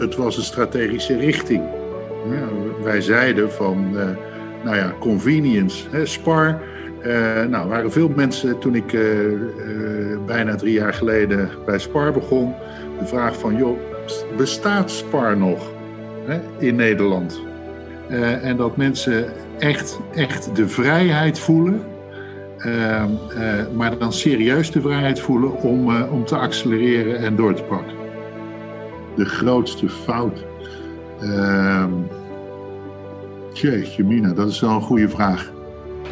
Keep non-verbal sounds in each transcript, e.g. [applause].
het was een strategische richting. Wij zeiden van, uh, nou ja, convenience, hè, Spar. Uh, nou, waren veel mensen toen ik uh, bijna drie jaar geleden bij Spar begon. De vraag van, joh, bestaat Spar nog hè, in Nederland? en dat mensen echt, echt de vrijheid voelen Ehm, eh, maar dan serieus de vrijheid voelen om, eh, om te accelereren en door te pakken. De grootste fout. Uh, jeetje, Mina, dat is wel een goede vraag.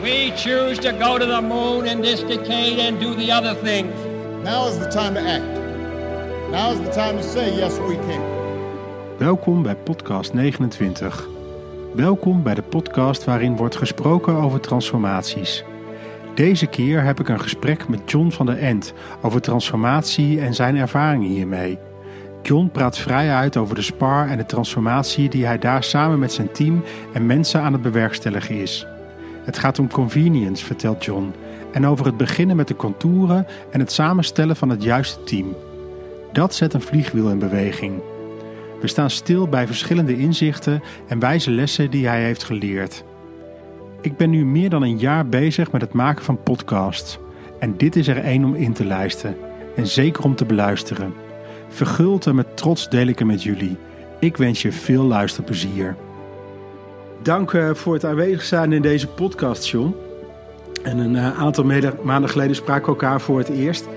We choose to go to the moon in this decade and do the other things. Now is the time to act. Now is the time to say yes we can. Welkom bij podcast 29. Welkom bij de podcast waarin wordt gesproken over transformaties. Deze keer heb ik een gesprek met John van der End over transformatie en zijn ervaringen hiermee. John praat vrij uit over de SPAR en de transformatie die hij daar samen met zijn team en mensen aan het bewerkstelligen is. Het gaat om convenience, vertelt John, en over het beginnen met de contouren en het samenstellen van het juiste team. Dat zet een vliegwiel in beweging. We staan stil bij verschillende inzichten en wijze lessen die hij heeft geleerd. Ik ben nu meer dan een jaar bezig met het maken van podcasts. En dit is er één om in te lijsten. En zeker om te beluisteren. Verguld en met trots deel ik hem met jullie. Ik wens je veel luisterplezier. Dank uh, voor het aanwezig zijn in deze podcast, John. En een uh, aantal maanden geleden spraken we elkaar voor het eerst.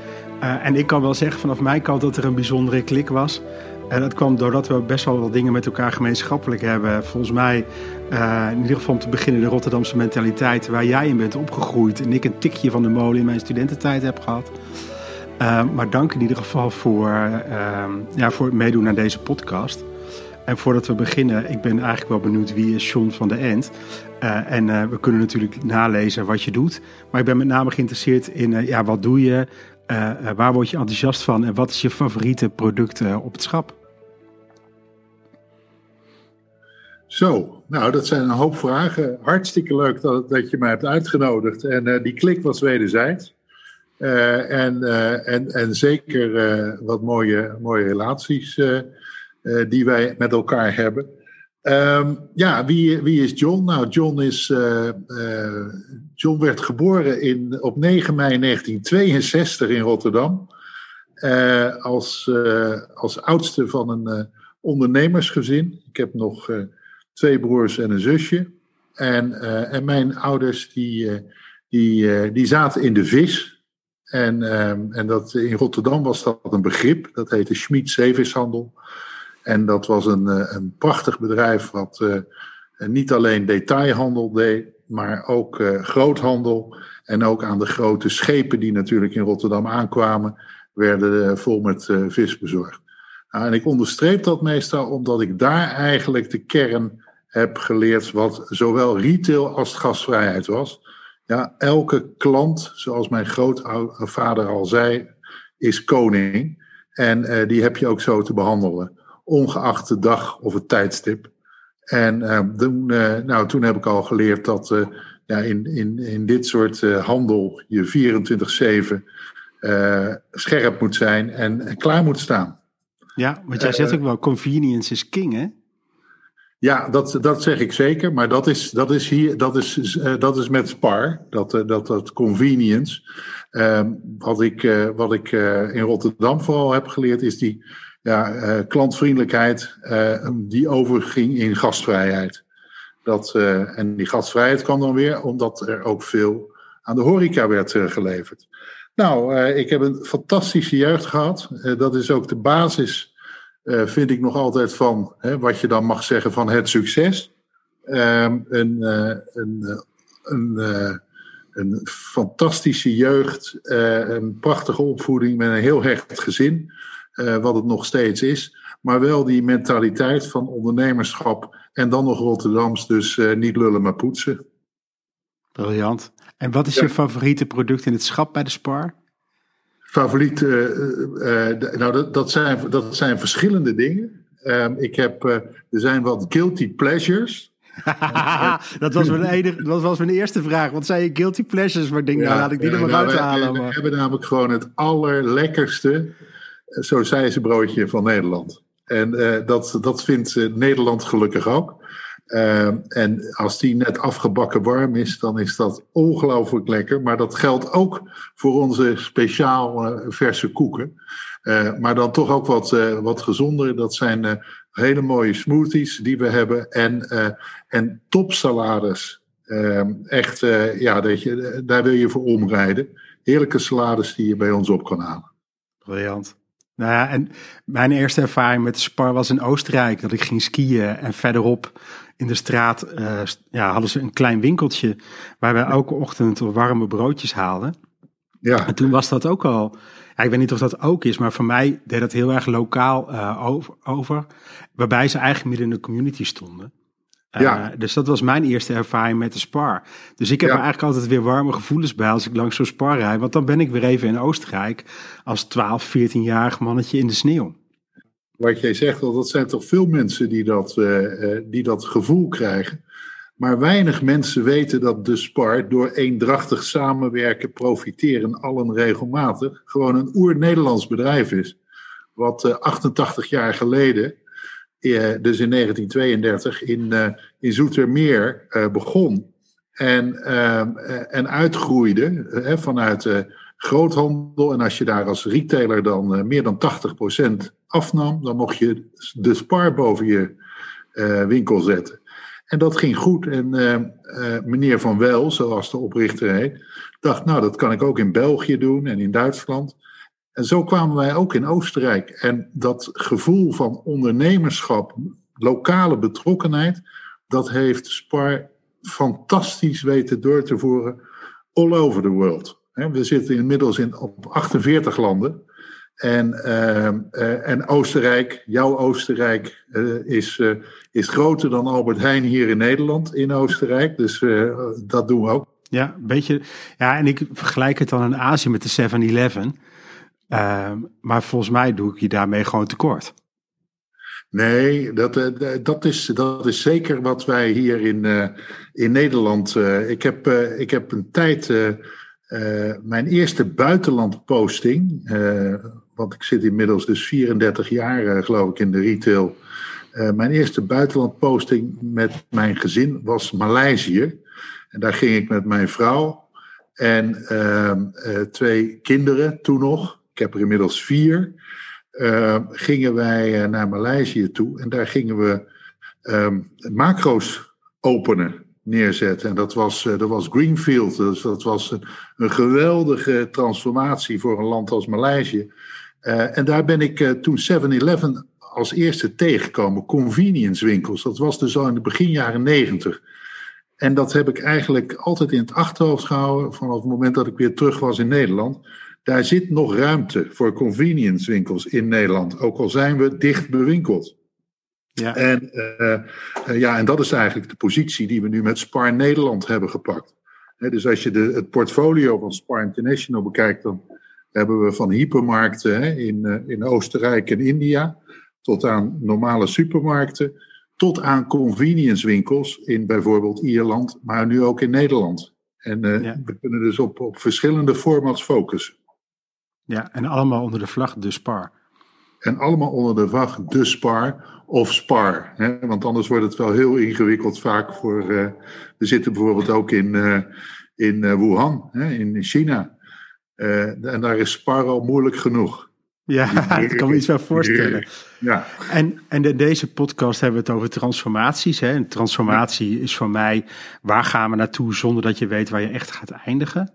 Uh, en ik kan wel zeggen vanaf mijn kant dat er een bijzondere klik was. En dat kwam doordat we best wel wat dingen met elkaar gemeenschappelijk hebben. Volgens mij, in ieder geval om te beginnen, de Rotterdamse mentaliteit waar jij in bent opgegroeid. En ik een tikje van de molen in mijn studententijd heb gehad. Uh, maar dank in ieder geval voor, uh, ja, voor het meedoen aan deze podcast. En voordat we beginnen, ik ben eigenlijk wel benieuwd wie is John van de End. Uh, en we kunnen natuurlijk nalezen wat je doet. Maar ik ben met name geïnteresseerd in ja, wat doe je, waar word je enthousiast van en wat is je favoriete product op het schap? Zo, nou dat zijn een hoop vragen. Hartstikke leuk dat, dat je mij hebt uitgenodigd. En die klik was wederzijds. Uh, en, uh, en, en zeker wat mooie, mooie relaties die wij met elkaar hebben. Um, ja, wie, wie is John? Nou, John, is, John werd geboren in, op 9 mei 1962 in Rotterdam. als, als oudste van een ondernemersgezin. Ik heb nog twee broers en een zusje. En, en mijn ouders die, die, die zaten in de vis. En, ehm, en dat, in Rotterdam was dat een begrip. Dat heette Schmid Zeevishandel. En dat was een, een prachtig bedrijf wat niet alleen detailhandel deed, maar ook groothandel. En ook aan de grote schepen die natuurlijk in Rotterdam aankwamen, werden vol met vis bezorgd. Nou, en ik onderstreep dat meestal omdat ik daar eigenlijk de kern heb geleerd wat zowel retail als gastvrijheid was. Ja, elke klant, zoals mijn grootvader al zei, is koning. En uh, die heb je ook zo te behandelen, ongeacht de dag of het tijdstip. En uh, toen, uh, nou, toen heb ik al geleerd dat ja, in, in, in dit soort handel je 24-7 scherp moet zijn en, en, klaar moet staan. Ja, want jij zegt ook wel, convenience is king, hè? Ja, dat, dat zeg ik zeker. Maar dat is, dat is, hier, dat is, uh, dat is met Spar, dat, uh, dat, dat convenience. Uh, wat ik, uh, wat ik in Rotterdam vooral heb geleerd, is die ja, klantvriendelijkheid die overging in gastvrijheid. Dat, en die gastvrijheid kwam dan weer omdat er ook veel aan de horeca werd geleverd. Nou, ik heb een fantastische jeugd gehad. dat is ook de basis uh, vind ik nog altijd van hè, wat je dan mag zeggen van het succes. Um, een, uh, een, een, uh, een fantastische jeugd, een prachtige opvoeding met een heel hecht gezin, wat het nog steeds is. Maar wel die mentaliteit van ondernemerschap en dan nog Rotterdams, dus niet lullen maar poetsen. Briljant. En wat is je favoriete product in het schap bij de Spar? Favoriet, uh, uh, nou dat, dat, zijn, dat zijn verschillende dingen. Um, ik heb, uh, er zijn wat guilty pleasures. [laughs] dat, was mijn enige, dat was mijn eerste vraag. Wat zijn je guilty pleasures? Maar denk, ja, nou laat ik die er maar nou, uithalen. We, hebben namelijk gewoon het allerlekkerste broodje van Nederland. En dat, dat vindt Nederland gelukkig ook. En als die net afgebakken warm is, dan is dat ongelooflijk lekker. Maar dat geldt ook voor onze speciaal verse koeken. maar dan toch ook wat, wat gezonder. Dat zijn hele mooie smoothies die we hebben. En, en topsalades echt, ja, dat je, daar wil je voor omrijden. Heerlijke salades die je bij ons op kan halen. Briljant. Nou ja, en mijn eerste ervaring met Spar was in Oostenrijk. Dat ik ging skiën en verderop in de straat uh, ja, hadden ze een klein winkeltje waar wij elke ochtend warme broodjes haalden. Ja. En toen was dat ook al. Ja, ik weet niet of dat ook is, maar voor mij deed dat heel erg lokaal uh, over, over. Waarbij ze eigenlijk midden in de community stonden. Ja. Uh, dus dat was mijn eerste ervaring met de spar. Dus ik heb er eigenlijk altijd weer warme gevoelens bij als ik langs zo'n spar rijd. Want dan ben ik weer even in Oostenrijk als 12, 14-jarig mannetje in de sneeuw. Wat jij zegt, dat zijn toch veel mensen die dat, uh, die dat gevoel krijgen. Maar weinig mensen weten dat de spar door eendrachtig samenwerken profiteren allen regelmatig gewoon een oer-Nederlands bedrijf is. Wat 88 jaar geleden eh, dus in 1932 in, in Zoetermeer begon en, ehm, en uitgroeide vanuit de groothandel. En als je daar als retailer dan meer dan 80% afnam, dan mocht je de spar boven je winkel zetten. En dat ging goed. En meneer Van Wel, zoals de oprichter heet, dacht, nou dat kan ik ook in België doen en in Duitsland. En zo kwamen wij ook in Oostenrijk. En dat gevoel van ondernemerschap, lokale betrokkenheid, dat heeft Spar fantastisch weten door te voeren all over the world. We zitten inmiddels in, op 48 landen. En, uh, uh, en Oostenrijk, jouw Oostenrijk, uh, is, is groter dan Albert Heijn hier in Nederland, in Oostenrijk. Dus dat doen we ook. Ja, beetje. Ja, en ik vergelijk het dan in Azië met de 7-Eleven. Ehm, maar volgens mij doe ik je daarmee gewoon tekort. Nee, dat, eh, dat, is, dat is zeker wat wij hier in, uh, in Nederland. Ik, heb, ik heb een tijd. mijn eerste buitenlandposting. Want ik zit inmiddels dus 34 jaar, geloof ik, in de retail. mijn eerste buitenlandposting met mijn gezin was Maleisië. En daar ging ik met mijn vrouw en ehm, twee kinderen toen nog heb er inmiddels vier. Uh, gingen wij eh, naar Maleisië toe en daar gingen we um, macro's openen, neerzetten. En dat was, dat was Greenfield. Dus dat was een, een, geweldige transformatie voor een land als Maleisië. Uh, en daar ben ik toen 7-Eleven als eerste tegengekomen. Convenience winkels. Dat was dus al in de begin jaren 90. En dat heb ik eigenlijk altijd in het achterhoofd gehouden vanaf het moment dat ik weer terug was in Nederland. Daar zit nog ruimte voor convenience winkels in Nederland, ook al zijn we dicht bewinkeld. Ja. En, uh, ja, en dat is eigenlijk de positie die we nu met Spar Nederland hebben gepakt. dus als je de, het portfolio van Spar International bekijkt, dan hebben we van hypermarkten in, uh, in Oostenrijk en India, tot aan normale supermarkten, tot aan convenience winkels in bijvoorbeeld Ierland, maar nu ook in Nederland. En ja. we kunnen dus op, op verschillende formats focussen. Ja, en allemaal onder de vlag de Spar. En allemaal onder de vlag de Spar of Spar. Hè? Want anders wordt het wel heel ingewikkeld vaak voor... Uh, we zitten bijvoorbeeld ook in, uh, in uh, Wuhan, hè? in China. En daar is Spar al moeilijk genoeg. Ja, ik [laughs] kan me iets wel voorstellen. Ja. En, en in deze podcast hebben we het over transformaties. Hè? En transformatie is voor mij, waar gaan we naartoe zonder dat je weet waar je echt gaat eindigen?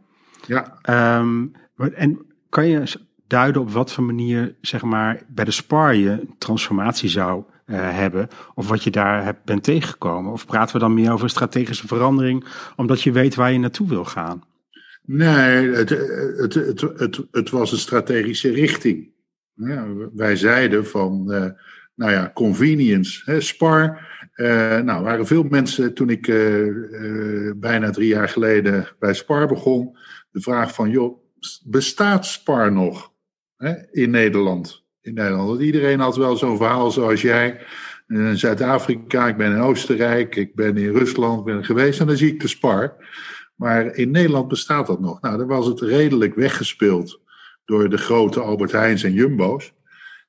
Ja. Um, en kan je duiden op wat voor manier, zeg maar, bij de SPAR je transformatie zou uh, hebben? Of wat je daar hebt, bent tegengekomen? Of praten we dan meer over strategische verandering, omdat je weet waar je naartoe wil gaan? Nee, het, het, het, het, was een strategische richting. Ja, wij zeiden van, uh, nou ja, convenience, hè, Spar. Uh, nou, waren veel mensen toen ik bijna drie jaar geleden bij Spar begon. De vraag van, joh, bestaat Spar nog hè, in Nederland? In Nederland. Iedereen had wel zo'n verhaal zoals jij. In Zuid-Afrika, ik ben in Oostenrijk, ik ben in Rusland ben geweest en dan zie ik de Spar. Maar in Nederland bestaat dat nog. Nou, dan was het redelijk weggespeeld door de grote Albert Heijns en Jumbo's.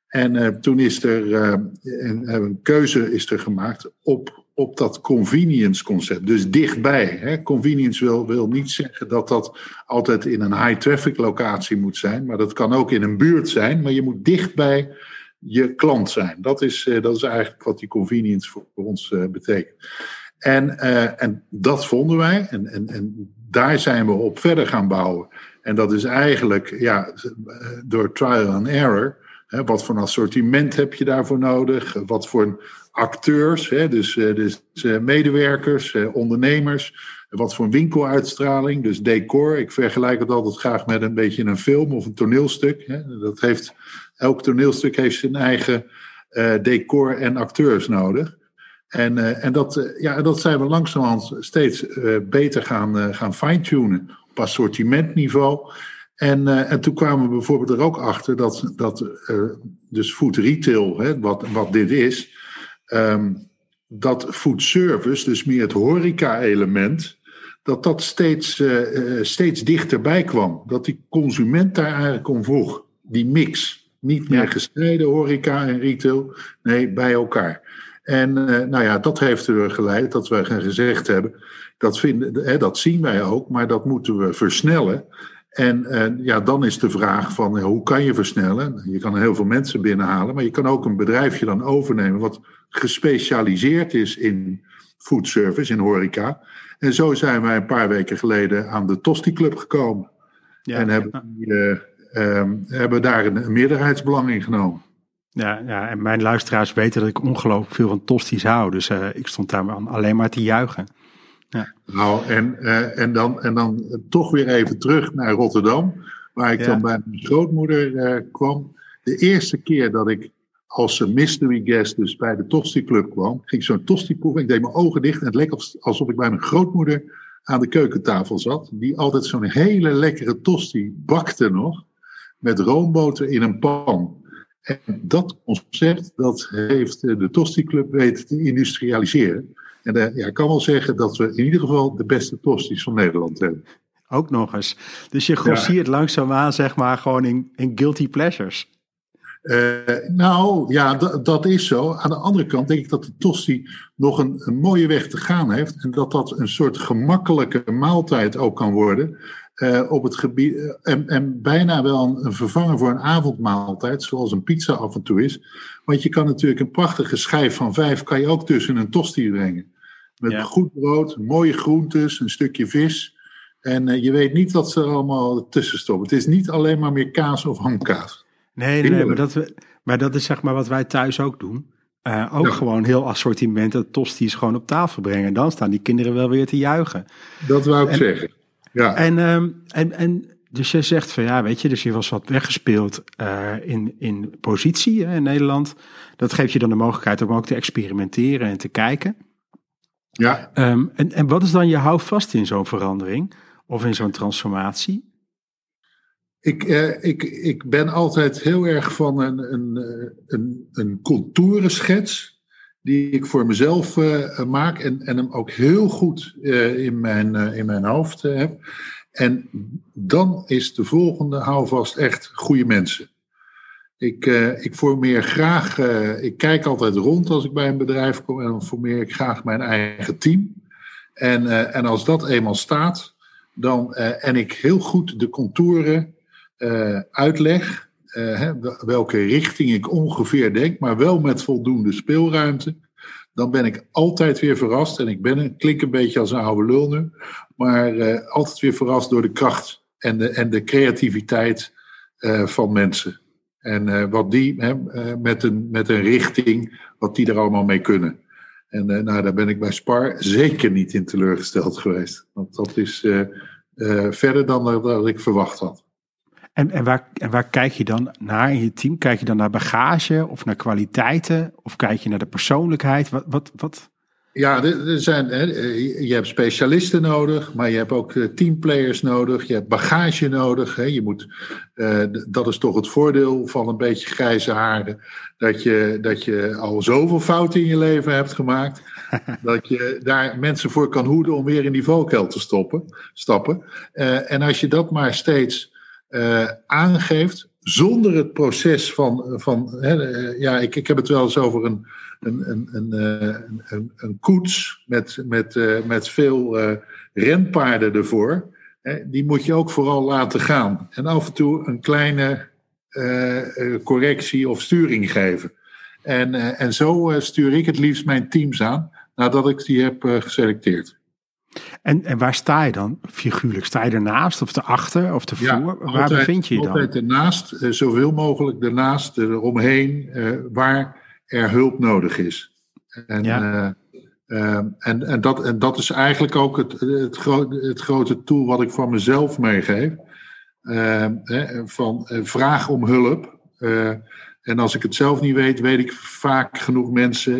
En toen is er een, een, keuze is er gemaakt op, op dat convenience concept. Dus dichtbij. Hè. Convenience wil, wil niet zeggen dat dat altijd in een high traffic locatie moet zijn. Maar dat kan ook in een buurt zijn. Maar je moet dichtbij je klant zijn. Dat is, dat is eigenlijk wat die convenience voor, ons betekent. En, en dat vonden wij. En, en, en daar zijn we op verder gaan bouwen. En dat is eigenlijk ja, door trial and error. Hè, wat voor een assortiment heb je daarvoor nodig? Wat voor acteurs, hè, dus, eh, dus eh, medewerkers, eh, ondernemers. Wat voor winkeluitstraling, dus decor. Ik vergelijk het altijd graag met een beetje een film of een toneelstuk. Hè. Dat heeft, elk toneelstuk heeft zijn eigen decor en acteurs nodig. En, en dat, ja, dat zijn we langzamerhand steeds beter gaan, gaan fine-tunen op assortimentniveau. En, en toen kwamen we bijvoorbeeld er ook achter dat, dat dus food retail, hè, wat, wat dit is, um, dat food service, dus meer het horeca-element, dat dat steeds, uh, steeds dichterbij kwam. Dat die consument daar eigenlijk om vroeg. Die mix. Niet meer gescheiden horeca en retail, nee, bij elkaar. En nou ja, dat heeft er geleid dat we gezegd hebben, dat, vinden, hè, dat zien wij ook, maar dat moeten we versnellen. En ja, dan is de vraag van hoe kan je versnellen? Je kan heel veel mensen binnenhalen, maar je kan ook een bedrijfje dan overnemen wat gespecialiseerd is in food service, in horeca. En zo zijn wij een paar weken geleden aan de Tosti Club gekomen. Ja, en hebben, uh, hebben daar een, meerderheidsbelang in genomen. Ja, ja, en mijn luisteraars weten dat ik ongelooflijk veel van tosties hou. Dus uh, ik stond daar alleen maar te juichen. Ja. Nou, en, uh, en, dan, en dan toch weer even terug naar Rotterdam, waar ik dan bij mijn grootmoeder uh, kwam. De eerste keer dat ik als mystery guest dus bij de Tosti Club kwam, ging ik zo'n Tosti proeven. Ik deed mijn ogen dicht en het leek alsof ik bij mijn grootmoeder aan de keukentafel zat. Die altijd zo'n hele lekkere Tosti bakte nog, met roomboter in een pan. En dat concept, dat heeft de Tosti Club weten te industrialiseren. En uh, ja, ik kan wel zeggen dat we in ieder geval de beste tosties van Nederland hebben. Ook nog eens. Dus je grossiert ja. langzaamaan zeg maar gewoon in, in guilty pleasures. Uh, nou ja, dat is zo. Aan de andere kant denk ik dat de tosti nog een, een, mooie weg te gaan heeft. En dat dat een soort gemakkelijke maaltijd ook kan worden. Uh, op het gebied, en, en bijna wel een, een, vervanger voor een avondmaaltijd, zoals een pizza af en toe is. Want je kan natuurlijk een prachtige schijf van vijf kan je ook tussen een tosti brengen. Met ja. goed brood, mooie groentes, een stukje vis. En uh, je weet niet wat ze er allemaal tussen stoppen. Het is niet alleen maar meer kaas of hamkaas. Nee, nee, maar, dat, maar dat is zeg maar wat wij thuis ook doen. Uh, ook ja. gewoon heel assortiment, dat tosties gewoon op tafel brengen. Dan staan die kinderen wel weer te juichen. Dat wou ik en, zeggen. Ja. En, um, en, en dus je zegt van ja, weet je, dus je was wat weggespeeld uh, in, in positie hè, in Nederland. Dat geeft je dan de mogelijkheid om ook te experimenteren en te kijken. Ja. Um, en, en wat is dan je houvast in zo'n verandering of in zo'n transformatie? Ik, eh, ik, ik ben altijd heel erg van een, een, eh, een, een contourenschets die ik voor mezelf uh, maak en, en hem ook heel goed uh, in, mijn, uh, in mijn hoofd heb. En dan is de volgende houvast echt goede mensen. Ik, ik formeer graag, ik kijk altijd rond als ik bij een bedrijf kom en dan formeer ik graag mijn eigen team. En, en als dat eenmaal staat, dan, en ik heel goed de contouren uitleg, uh, welke richting ik ongeveer denk, maar wel met voldoende speelruimte, dan ben ik altijd weer verrast. En ik ben een, klink een beetje als een oude lul nu, maar uh, altijd weer verrast door de kracht en de, en de creativiteit van mensen. En wat die met, een, met een richting, wat die er allemaal mee kunnen. En nou, daar ben ik bij Spar zeker niet in teleurgesteld geweest. Want dat is verder dan dat ik verwacht had. En, en, waar, en waar kijk je dan naar in je team? Kijk je dan naar bagage of naar kwaliteiten? Of kijk je naar de persoonlijkheid? Wat, wat, wat? Ja, er zijn, je hebt specialisten nodig, maar je hebt ook eh, teamplayers nodig. Je hebt bagage nodig. Je moet, eh, dat is toch het voordeel van een beetje grijze haren. Dat je, dat je al zoveel fouten in je leven hebt gemaakt. [laughs] dat je daar mensen voor kan hoeden om weer in die valkuil te stoppen, stappen. Eh, en als je dat maar steeds uh, aangeeft zonder het proces van, van hè, ja, ik, ik heb het wel eens over een, een, een, een, een, een koets met, met, met veel renpaarden ervoor. Hè, die moet je ook vooral laten gaan. En af en toe een kleine correctie of sturing geven. En, en zo stuur ik het liefst mijn teams aan nadat ik die heb geselecteerd. En, en waar sta je dan figuurlijk? Sta je ernaast of erachter of ervoor? Ja, waar bevind je je dan? Altijd ernaast, eh, zoveel mogelijk ernaast, eromheen, uh, waar er hulp nodig is. En, ja. uh, en, en, dat, en dat is eigenlijk ook het, het, het grote tool wat ik van mezelf meegeef. van vraag om hulp. en als ik het zelf niet weet, weet ik vaak genoeg mensen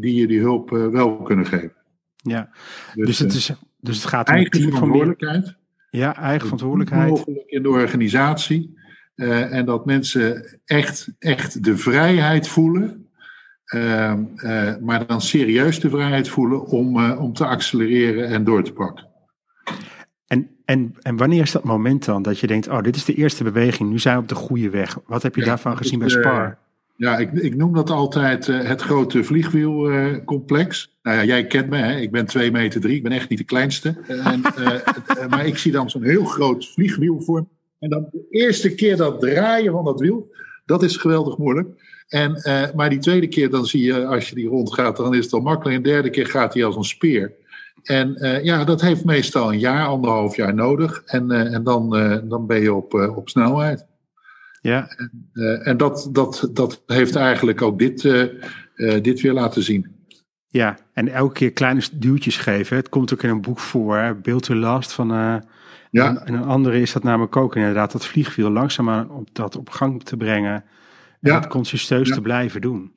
die je die hulp wel kunnen geven. Ja, dus, dus, het, is, dus het gaat om eigen verantwoordelijkheid. Ja, eigen verantwoordelijkheid. Mogelijk in de organisatie. Uh, en dat mensen echt, echt de vrijheid voelen. Uh, uh, maar dan serieus de vrijheid voelen om, om te accelereren en door te pakken. En, en, en wanneer is dat moment dan dat je denkt: oh, dit is de eerste beweging, nu zijn we op de goede weg? Wat heb je daarvan gezien bij Spar? Ja, ik, ik noem dat altijd uh, het grote vliegwielcomplex. Uh, nou ja, jij kent me, hè? ik ben 2 meter drie, ik ben echt niet de kleinste. En, [laughs] uh, maar ik zie dan zo'n heel groot vliegwiel voor me. En dan de eerste keer dat draaien van dat wiel, dat is geweldig moeilijk. En, maar die tweede keer dan zie je, als je die rondgaat, dan is het al makkelijk. En de derde keer gaat hij als een speer. En ja, dat heeft meestal een jaar, anderhalf jaar nodig. En, en dan, dan ben je op, op snelheid. Ja. En, uh, en dat, dat, dat heeft eigenlijk ook dit, uh, uh, dit weer laten zien. Ja, en elke keer kleine duwtjes geven. Het komt ook in een boek voor, Build to Last van... ja. En een andere is dat namelijk ook inderdaad dat vliegwiel langzaamaan op dat op gang te brengen. En ja. dat consistieus ja. te blijven doen.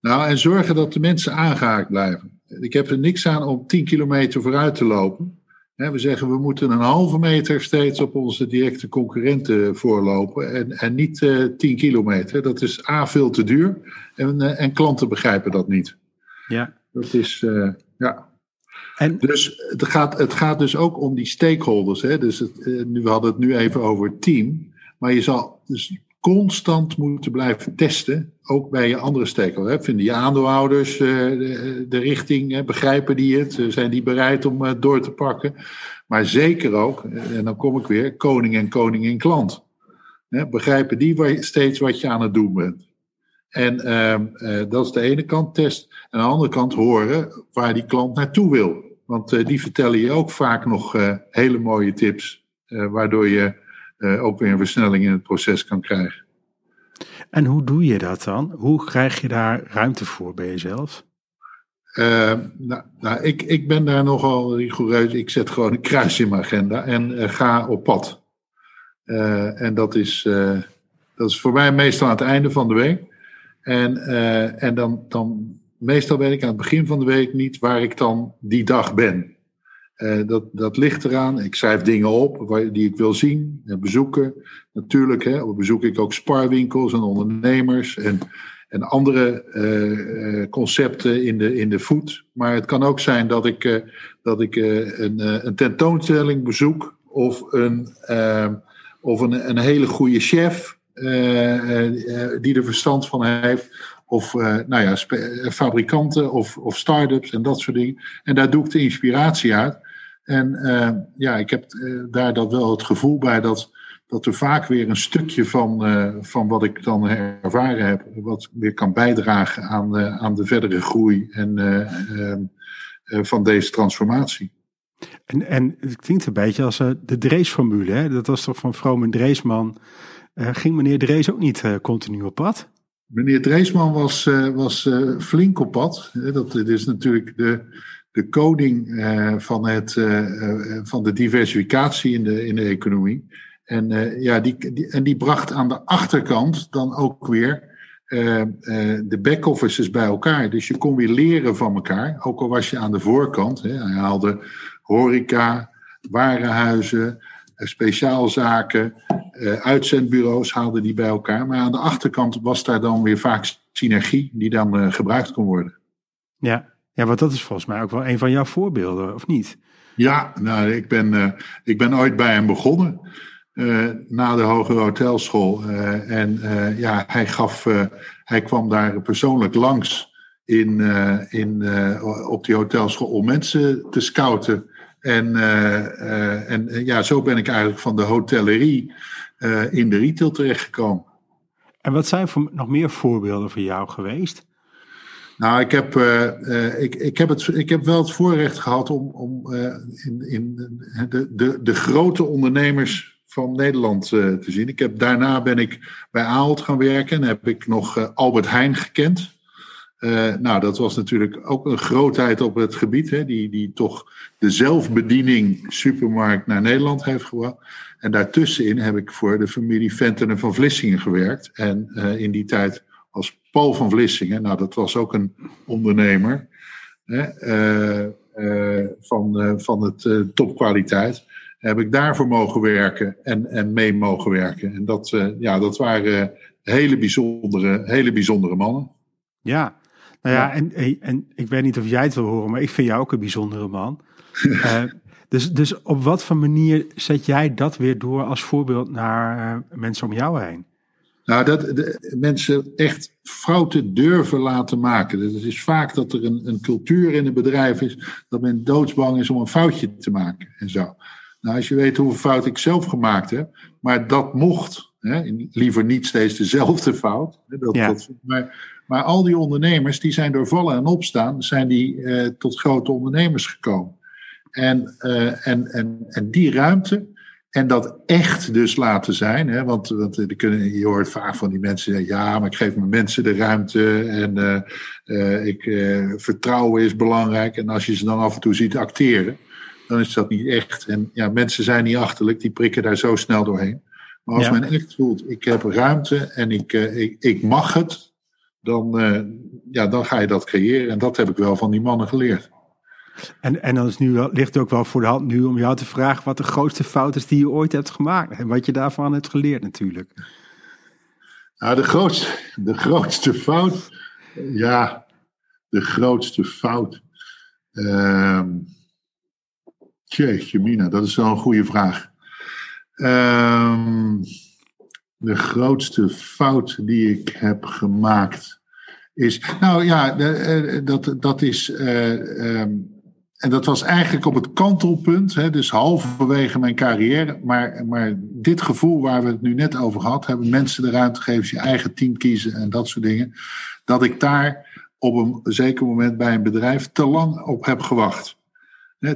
Nou, en zorgen dat de mensen aangehaakt blijven. Ik heb er niks aan om 10 kilometer vooruit te lopen we zeggen we moeten een halve meter steeds op onze directe concurrenten voorlopen en, en niet uh, eh, 10 kilometer. Dat is A veel te duur en, uh, en klanten begrijpen dat niet. Ja. Dat is, uh, ja. En, dus het gaat, het gaat dus ook om die stakeholders. Hè? Dus het, nu, we hadden het nu even over team. Maar je zal dus constant moeten blijven testen, ook bij je andere stakeholders. Vinden je aandeelhouders uh, de, richting, begrijpen die het? zijn die bereid om uh, door te pakken? Maar zeker ook, eh, en dan kom ik weer, koning en koningin klant. begrijpen die steeds wat je aan het doen bent? En ehm, dat is de ene kant test. En aan de andere kant horen waar die klant naartoe wil. Want die vertellen je ook vaak nog hele mooie tips, waardoor je uh, ook weer een versnelling in het proces kan krijgen. En hoe doe je dat dan? Hoe krijg je daar ruimte voor bij jezelf? Uh, nou, nou ik, ik ben daar nogal rigoureus. Ik zet gewoon een kruis in mijn agenda en uh, ga op pad. Uh, en dat is, dat is voor mij meestal aan het einde van de week. En, en dan, dan meestal weet ik aan het begin van de week niet waar ik dan die dag ben. Uh, dat, dat ligt eraan. Ik schrijf dingen op waar, die ik wil zien en bezoeken. Natuurlijk hè, bezoek ik ook sparwinkels en ondernemers en, en andere uh, concepten in de, in de food. Maar het kan ook zijn dat ik, dat ik een, een tentoonstelling bezoek of een, of een, een hele goede chef die er verstand van heeft. Of nou ja, fabrikanten of, of start-ups en dat soort dingen. En daar doe ik de inspiratie uit. En uh, ja, ik heb uh, daar dat wel het gevoel bij dat, dat er vaak weer een stukje van, uh, van wat ik dan ervaren heb, wat weer kan bijdragen aan, aan de verdere groei en, ehm, van deze transformatie. En, en het klinkt een beetje als de Drees-formule. Dat was toch van Vroom en Dreesman. ging meneer Drees ook niet continu op pad? Meneer Dreesman was, was flink op pad. Dat is natuurlijk de, de coding uh, van, het, uh, van de diversificatie in de, in de economie. En, ja, die, die, en die bracht aan de achterkant dan ook weer de back-offices bij elkaar. Dus je kon weer leren van elkaar, ook al was je aan de voorkant. Hè, hij haalde horeca, warenhuizen, speciaalzaken, uitzendbureaus haalde die bij elkaar. Maar aan de achterkant was daar dan weer vaak synergie die dan gebruikt kon worden. Ja, ja, want dat is volgens mij ook wel een van jouw voorbeelden, of niet? Ja, nou, ik ben, uh, ik ben ooit bij hem begonnen. na de hogere hotelschool. en ja, hij, gaf, hij kwam daar persoonlijk langs in, in, op die hotelschool om mensen te scouten. En, en ja, zo ben ik eigenlijk van de hotellerie in de retail terechtgekomen. En wat zijn voor, nog meer voorbeelden voor jou geweest? Nou, ik heb, uh, ik, ik, heb het, ik heb wel het voorrecht gehad om, om uh, in, in de, de, de grote ondernemers van Nederland te zien. Ik heb, daarna ben ik bij Ahold gaan werken en heb ik nog Albert Heijn gekend. nou, dat was natuurlijk ook een grootheid op het gebied, hè, die, die toch de zelfbediening supermarkt naar Nederland heeft gebracht. En daartussenin heb ik voor de familie Ventenen van Vlissingen gewerkt. En in die tijd als Paul van Vlissingen, nou dat was ook een ondernemer hè, uh, uh, van, uh, van het topkwaliteit, heb ik daarvoor mogen werken en, en mee mogen werken. En dat, ja, dat waren hele bijzondere, hele bijzondere mannen. Ja, nou ja, En, en ik weet niet of jij het wil horen, maar ik vind jou ook een bijzondere man. [laughs] dus, dus op wat voor manier zet jij dat weer door als voorbeeld naar mensen om jou heen? Nou, dat de, mensen echt fouten durven laten maken. Dus het is vaak dat er een, een cultuur in een bedrijf is dat men doodsbang is om een foutje te maken en zo. Nou, als je weet hoeveel fout ik zelf gemaakt heb, maar dat mocht. Hè, liever niet steeds dezelfde fout. Dat, ja. dat, maar, maar al die ondernemers, die zijn door vallen en opstaan, zijn die eh, tot grote ondernemers gekomen. En, uh, en, en, en die ruimte, en dat echt dus laten zijn. Hè? Want, want je hoort vaak van die mensen zeggen: ja, maar ik geef mijn mensen de ruimte. En uh, uh, ik, uh, vertrouwen is belangrijk. En als je ze dan af en toe ziet acteren, dan is dat niet echt. En ja, mensen zijn niet achterlijk, die prikken daar zo snel doorheen. Maar als men echt voelt: ik heb ruimte en ik, ik, ik mag het, dan, ja, dan ga je dat creëren. En dat heb ik wel van die mannen geleerd. En, en dan is nu ligt het ook wel voor de hand nu om jou te vragen wat de grootste fout is die je ooit hebt gemaakt. En wat je daarvan hebt geleerd natuurlijk. Nou, de grootste, de grootste fout. Ja, de grootste fout. Uh, tjeetje, Mina, dat is wel een goede vraag. Uh, de grootste fout die ik heb gemaakt is. Nou ja, eh, dat, dat is. Uh, en dat was eigenlijk op het kantelpunt, hè, dus halverwege mijn carrière. Maar, maar dit gevoel waar we het nu net over gehad hebben, mensen de ruimte geven, je eigen team kiezen en dat soort dingen. Dat ik daar op een zeker moment bij een bedrijf te lang op heb gewacht.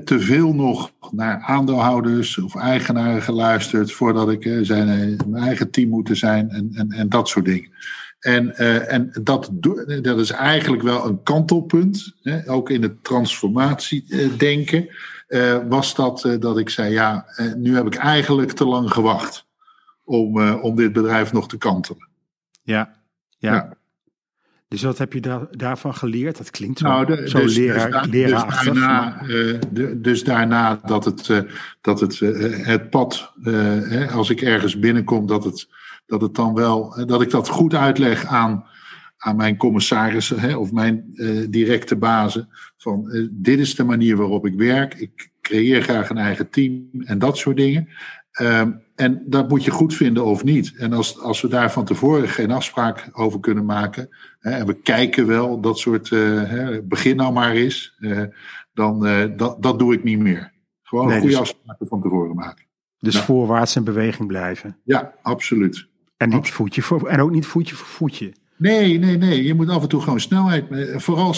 te veel nog naar aandeelhouders of eigenaren geluisterd voordat ik eh, mijn eigen team moeten zijn en, en, en dat soort dingen. En, uh, en dat, dat is eigenlijk wel een kantelpunt, hè, ook in het transformatiedenken, uh, was dat uh, dat ik zei, ja, nu heb ik eigenlijk te lang gewacht om, om dit bedrijf nog te kantelen. Ja, ja. ja. Dus wat heb je daar, daarvan geleerd? Dat klinkt zo, nou, zo dus, leraar, dus, dus daarna, de, dus daarna dat het, dat het, het pad, als ik ergens binnenkom, dat het dat, het dan wel, dat ik dat goed uitleg aan, aan mijn commissarissen hè, of mijn uh, directe bazen. Van uh, dit is de manier waarop ik werk. Ik creëer graag een eigen team en dat soort dingen. Uh, en dat moet je goed vinden of niet. En als, als we daar van tevoren geen afspraak over kunnen maken. Hè, en we kijken wel, dat soort. Hè, begin nou maar eens. dan dat, dat doe ik niet meer. Gewoon nee, goede dus, afspraken van tevoren maken. Dus nou. voorwaarts in beweging blijven. Ja, absoluut. En, niet voetje voor, en ook niet voetje voor voetje. Nee, nee, nee. Je moet af en toe gewoon snelheid. Vooral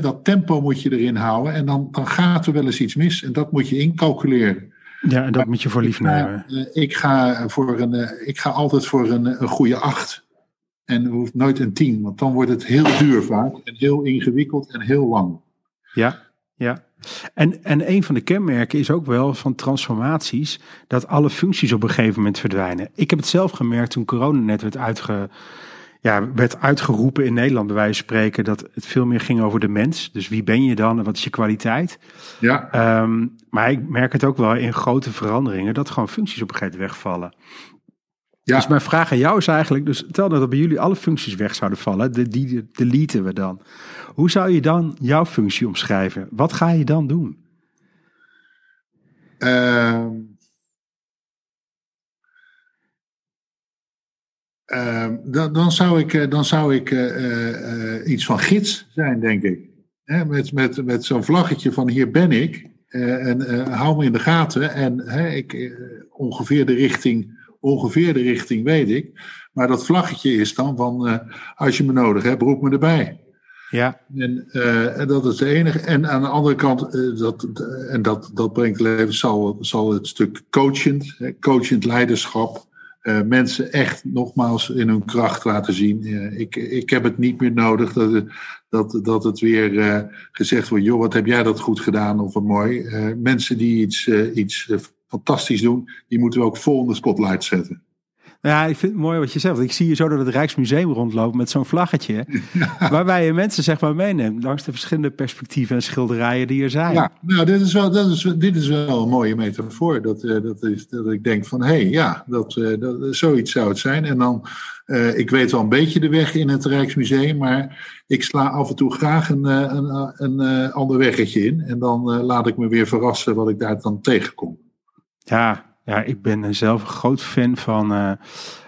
dat tempo moet je erin houden. En dan, dan gaat er wel eens iets mis. En dat moet je incalculeren. Ja, en dat moet je voor lief nemen. Eh, ik ga, voor een, eh, ik ga altijd voor een, een goede acht. En hoeft nooit een tien. Want dan wordt het heel duur vaak. En heel ingewikkeld en heel lang. Ja, ja. En, en een van de kenmerken is ook wel van transformaties dat alle functies op een gegeven moment verdwijnen. Ik heb het zelf gemerkt toen corona net werd, uitge, ja, werd uitgeroepen in Nederland, bij wijze van spreken, dat het veel meer ging over de mens. Dus wie ben je dan en wat is je kwaliteit? Ja. Um, maar ik merk het ook wel in grote veranderingen dat gewoon functies op een gegeven moment wegvallen. Ja. Dus mijn vraag aan jou is eigenlijk, dus stel dat bij jullie alle functies weg zouden vallen, de, die deleten we dan. Hoe zou je dan jouw functie omschrijven? Wat ga je dan doen? Uh, Ehm, dan, dan, zou ik, dan zou ik iets van gids zijn, denk ik. met met, met zo'n vlaggetje van hier ben ik. en hou me in de gaten. En ik, ongeveer, de richting, ongeveer de richting weet ik. Maar dat vlaggetje is dan van als je me nodig hebt, roep me erbij. Ja. En, uh, dat is de enige. En aan de andere kant, uh, dat, en dat, dat brengt leven, zal, zal het stuk coachend, coachend leiderschap, mensen echt nogmaals in hun kracht laten zien. ik, ik heb het niet meer nodig dat het, dat, dat het weer gezegd wordt, joh, wat heb jij dat goed gedaan of wat mooi. mensen die iets, iets fantastisch doen, die moeten we ook vol in de spotlight zetten. Ja, ik vind het mooi wat je zegt. Ik zie je zo door het Rijksmuseum rondlopen met zo'n vlaggetje. [laughs] Waarbij je mensen zeg maar meeneemt langs de verschillende perspectieven en schilderijen die er zijn. Ja, nou, dit is wel, dat is, dit is wel een mooie metafoor. Dat, uh, dat, is, dat ik denk van, hé, hey, ja, dat, uh, dat, zoiets zou het zijn. En dan, uh, ik weet wel een beetje de weg in het Rijksmuseum, maar ik sla af en toe graag een, een, een, een ander weggetje in. En dan laat ik me weer verrassen wat ik daar dan tegenkom. Ja, ja, ik ben zelf een groot fan van uh,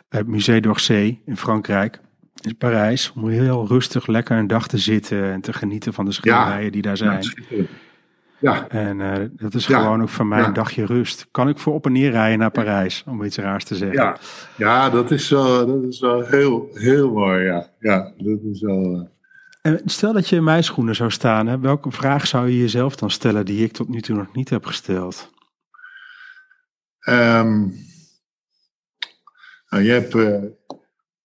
het Musée d'Orsay in Frankrijk. In Parijs, om heel rustig lekker een dag te zitten en te genieten van de schilderijen die daar zijn. Ja. En uh, dat is gewoon ook van mij een dagje rust. Kan ik voor op en neer rijden naar Parijs, om iets raars te zeggen. Ja, ja dat, is wel, dat is wel heel, heel mooi. Ja, ja dat is wel. Uh... En stel dat je in mijn schoenen zou staan, hè, welke vraag zou je jezelf dan stellen die ik tot nu toe nog niet heb gesteld? Um, nou, je hebt, uh,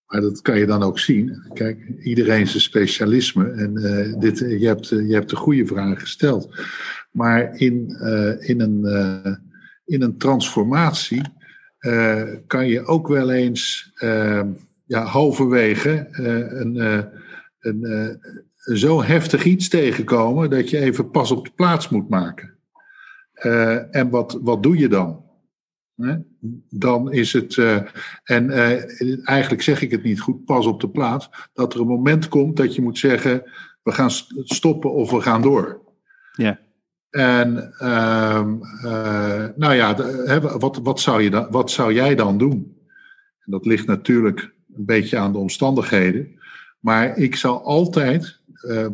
maar dat kan je dan ook zien. Kijk, iedereen zijn specialisme. En uh, dit, je, hebt, je hebt de goede vraag gesteld. Maar in, in, een, in een transformatie kan je ook wel eens ehm, ja, halverwege een, een, zo heftig iets tegenkomen dat je even pas op de plaats moet maken. en wat, wat doe je dan? Dan is het, uh, en uh, eigenlijk zeg ik het niet goed, pas op de plaats, dat er een moment komt dat je moet zeggen, we gaan stoppen of we gaan door. Ja. En uh, nou ja, wat, wat, zou je dan, wat zou jij dan doen? En dat ligt natuurlijk een beetje aan de omstandigheden. Maar ik zal altijd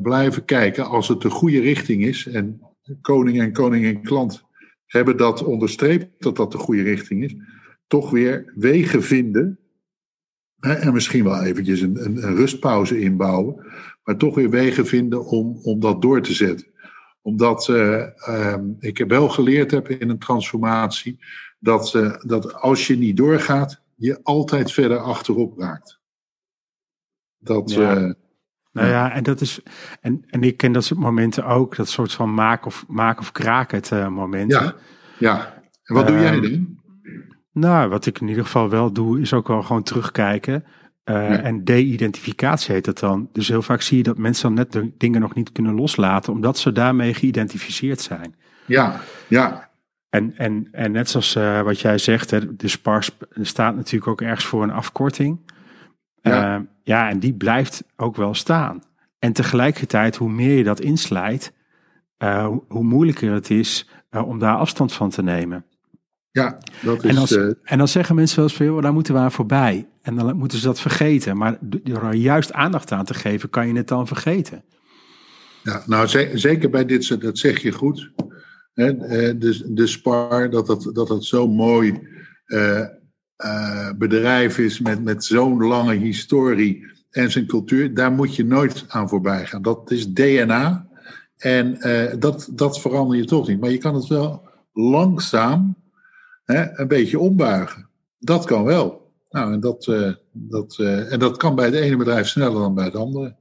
blijven kijken als het de goede richting is. En koning en koning en klant hebben dat onderstreept dat dat de goede richting is, toch weer wegen vinden. Hè, en misschien wel eventjes een, een, een, rustpauze inbouwen, maar toch weer wegen vinden om, om dat door te zetten. Omdat uh, uh, ik wel geleerd heb in een transformatie dat, uh, dat als je niet doorgaat, je altijd verder achterop raakt. Dat, ja. Nou ja, en dat is. En, en ik ken dat soort momenten ook, dat soort van maak of, maak of kraak het uh, momenten. Ja, ja. En wat doe jij ehm, dan? Nou, wat ik in ieder geval wel doe, is ook wel gewoon terugkijken. Uh, En de-identificatie heet dat dan. Dus heel vaak zie je dat mensen dan net de dingen nog niet kunnen loslaten, omdat ze daarmee geïdentificeerd zijn. Ja, ja. En, en, en net zoals uh, wat jij zegt, hè, de SPARS staat natuurlijk ook ergens voor een afkorting. Ja. Uh, ja, en die blijft ook wel staan. En tegelijkertijd, hoe meer je dat inslijt, uh, hoe, moeilijker het is uh, om daar afstand van te nemen. Ja, dat is. En, als, uh, en dan zeggen mensen wel eens veel, daar moeten we aan voorbij. En dan moeten ze dat vergeten. Maar door er juist aandacht aan te geven, kan je het dan vergeten. Ja, nou zeker bij dit, dat zeg je goed. Hè, de, de spar, dat dat, dat, dat zo mooi uh, bedrijf is met, met zo'n lange historie en zijn cultuur, daar moet je nooit aan voorbij gaan. Dat is DNA en uh, dat, dat verander je toch niet. Maar je kan het wel langzaam hè, een beetje ombuigen. Dat kan wel. Nou, en dat, uh, dat, en dat kan bij het ene bedrijf sneller dan bij het andere.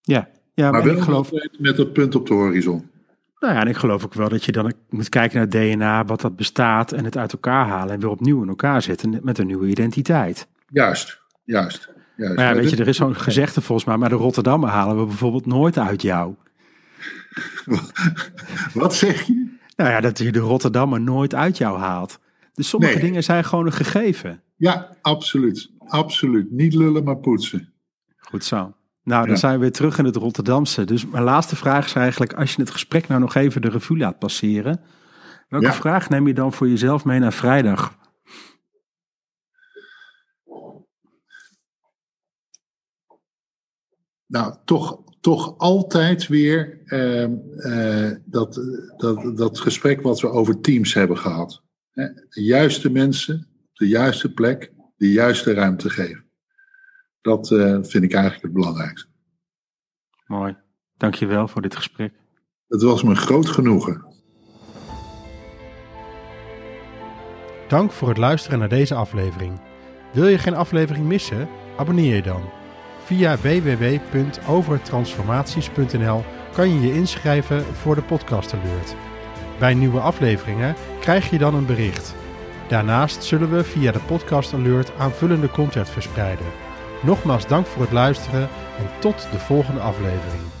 Ja, ja maar, maar wel geloof... met het punt op de horizon. Nou ja, en ik geloof ook wel dat je dan moet kijken naar DNA, wat dat bestaat en het uit elkaar halen en weer opnieuw in elkaar zetten met een nieuwe identiteit. Juist, juist. juist. Maar ja, weet je, er is zo'n gezegde volgens mij, maar de Rotterdammer halen we bijvoorbeeld nooit uit jou. [laughs] Wat zeg je? Nou ja, dat je de Rotterdammer nooit uit jou haalt. Dus sommige dingen zijn gewoon een gegeven. Ja, absoluut. Absoluut. Niet lullen, maar poetsen. Goed zo. Nou, dan zijn we weer terug in het Rotterdamse. Dus mijn laatste vraag is eigenlijk, als je het gesprek nou nog even de revue laat passeren, welke vraag neem je dan voor jezelf mee naar vrijdag? nou, toch, toch altijd weer ehm, eh, dat, dat, dat gesprek wat we over teams hebben gehad. De juiste mensen, de juiste plek, de juiste ruimte geven. Dat uh, vind ik eigenlijk het belangrijkste. Mooi. Dankjewel voor dit gesprek. Het was me groot genoegen. Dank voor het luisteren naar deze aflevering. Wil je geen aflevering missen? Abonneer je dan. Via www.overtransformaties.nl kan je je inschrijven voor de podcast alert. Bij nieuwe afleveringen krijg je dan een bericht. Daarnaast zullen we via de podcast alert aanvullende content verspreiden. Nogmaals dank voor het luisteren en tot de volgende aflevering.